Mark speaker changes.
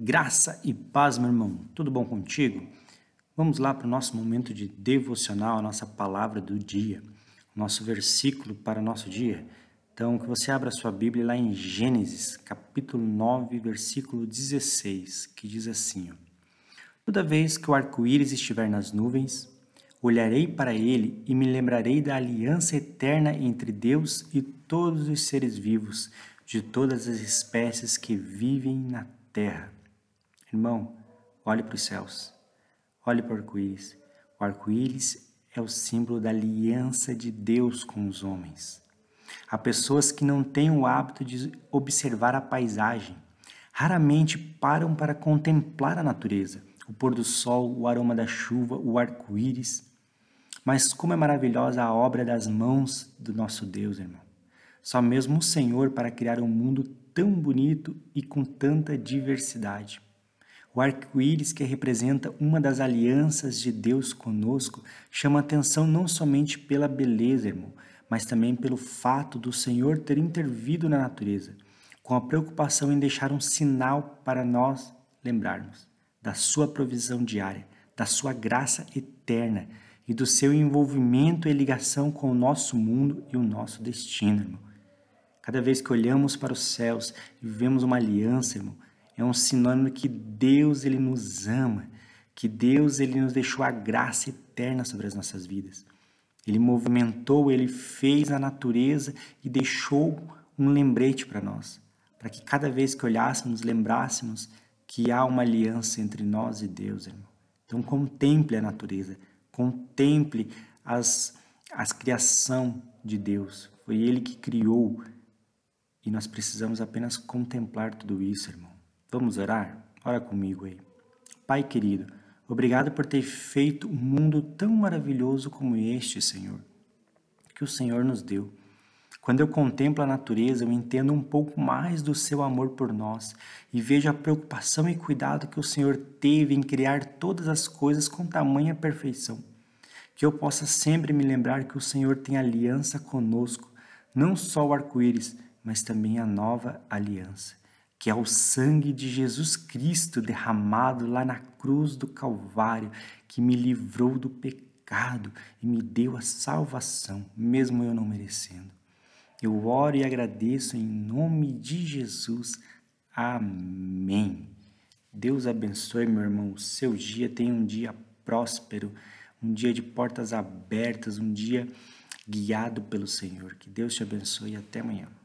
Speaker 1: Graça e paz, meu irmão. Tudo bom contigo? Vamos lá para o nosso momento de devocional, a nossa palavra do dia, nosso versículo para o nosso dia. Então, que você abra sua Bíblia lá em Gênesis, capítulo 9, versículo 16, que diz assim: ó, Toda vez que o arco-íris estiver nas nuvens, olharei para ele e me lembrarei da aliança eterna entre Deus e todos os seres vivos, de todas as espécies que vivem na terra. Irmão, olhe para os céus, olhe para o arco-íris. O arco-íris é o símbolo da aliança de Deus com os homens. Há pessoas que não têm o hábito de observar a paisagem, raramente param para contemplar a natureza, o pôr do sol, o aroma da chuva, o arco-íris. Mas como é maravilhosa a obra das mãos do nosso Deus, irmão. Só mesmo o Senhor para criar um mundo tão bonito e com tanta diversidade. O arco-íris, que representa uma das alianças de Deus conosco, chama atenção não somente pela beleza, irmão, mas também pelo fato do Senhor ter intervido na natureza, com a preocupação em deixar um sinal para nós lembrarmos da sua provisão diária, da sua graça eterna e do seu envolvimento e ligação com o nosso mundo e o nosso destino, irmão. Cada vez que olhamos para os céus e vemos uma aliança, irmão, é um sinônimo que Deus ele nos ama, que Deus ele nos deixou a graça eterna sobre as nossas vidas. Ele movimentou, ele fez a natureza e deixou um lembrete para nós, para que cada vez que olhássemos, lembrássemos que há uma aliança entre nós e Deus, irmão. Então contemple a natureza, contemple as, as criação de Deus. Foi Ele que criou e nós precisamos apenas contemplar tudo isso, irmão. Vamos orar? Ora comigo aí. Pai querido, obrigado por ter feito um mundo tão maravilhoso como este, Senhor, que o Senhor nos deu. Quando eu contemplo a natureza, eu entendo um pouco mais do seu amor por nós e vejo a preocupação e cuidado que o Senhor teve em criar todas as coisas com tamanha perfeição. Que eu possa sempre me lembrar que o Senhor tem aliança conosco, não só o arco-íris, mas também a nova aliança que é o sangue de Jesus Cristo derramado lá na cruz do Calvário, que me livrou do pecado e me deu a salvação, mesmo eu não merecendo. Eu oro e agradeço em nome de Jesus. Amém. Deus abençoe, meu irmão, o seu dia. Tenha um dia próspero, um dia de portas abertas, um dia guiado pelo Senhor. Que Deus te abençoe e até amanhã.